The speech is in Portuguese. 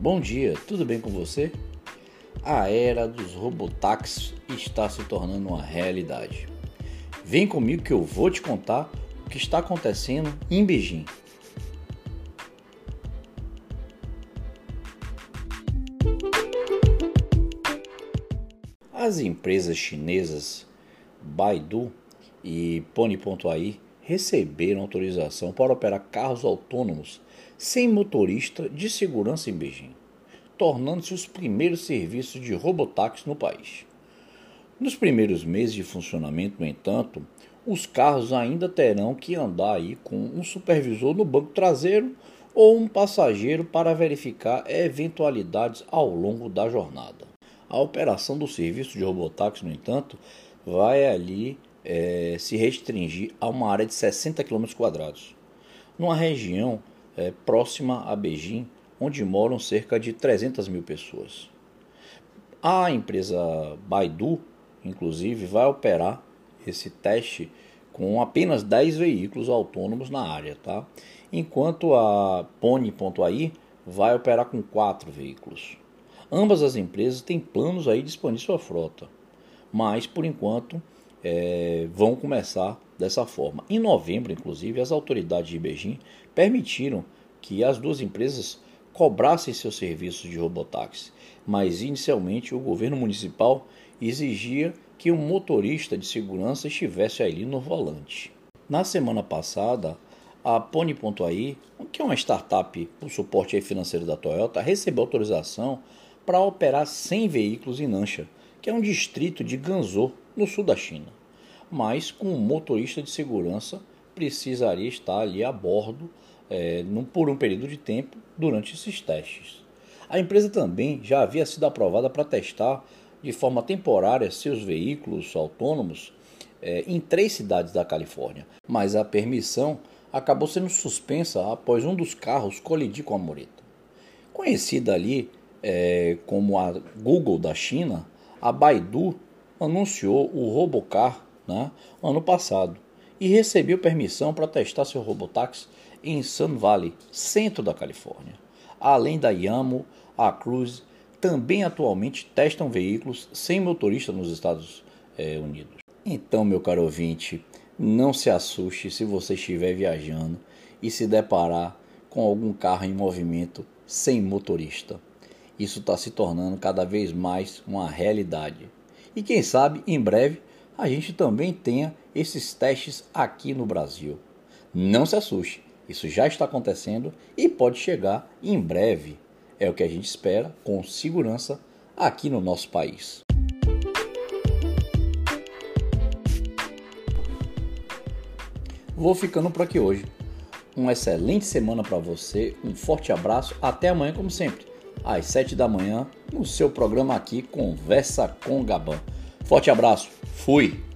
Bom dia, tudo bem com você? A era dos robotáxis está se tornando uma realidade. Vem comigo que eu vou te contar o que está acontecendo em Beijing. As empresas chinesas Baidu e Pony.ai receberam autorização para operar carros autônomos sem motorista de segurança em Beijing, tornando-se os primeiros serviços de robotáxi no país. Nos primeiros meses de funcionamento, no entanto, os carros ainda terão que andar aí com um supervisor no banco traseiro ou um passageiro para verificar eventualidades ao longo da jornada. A operação do serviço de robotáxi, no entanto, vai ali é, se restringir a uma área de 60 km quadrados, numa região é, próxima a Beijing, onde moram cerca de 300 mil pessoas. A empresa Baidu, inclusive, vai operar esse teste com apenas 10 veículos autônomos na área, tá? enquanto a Pony.ai vai operar com 4 veículos. Ambas as empresas têm planos aí de expandir sua frota, mas por enquanto é, vão começar dessa forma. Em novembro, inclusive, as autoridades de Beijing permitiram que as duas empresas cobrassem seus serviços de robotáxi, mas inicialmente o governo municipal exigia que um motorista de segurança estivesse ali no volante. Na semana passada, a Pony.ai, que é uma startup por suporte financeiro da Toyota, recebeu autorização para operar 100 veículos em Nansha, que é um distrito de Ganzhou, no sul da China. Mas com um motorista de segurança precisaria estar ali a bordo é, num, por um período de tempo durante esses testes. A empresa também já havia sido aprovada para testar de forma temporária seus veículos autônomos é, em três cidades da Califórnia, mas a permissão acabou sendo suspensa após um dos carros colidir com a mureta. Conhecida ali é, como a Google da China, a Baidu anunciou o Robocar né, ano passado e recebeu permissão para testar seu robotáxi em Sun Valley, centro da Califórnia. Além da Yamo, a Cruise também atualmente testam veículos sem motorista nos Estados é, Unidos. Então, meu caro ouvinte, não se assuste se você estiver viajando e se deparar com algum carro em movimento sem motorista. Isso está se tornando cada vez mais uma realidade. E quem sabe, em breve, a gente também tenha esses testes aqui no Brasil. Não se assuste, isso já está acontecendo e pode chegar em breve. É o que a gente espera com segurança aqui no nosso país. Vou ficando por aqui hoje. Uma excelente semana para você, um forte abraço, até amanhã como sempre, às 7 da manhã, no seu programa aqui Conversa com Gabão. Forte abraço, fui!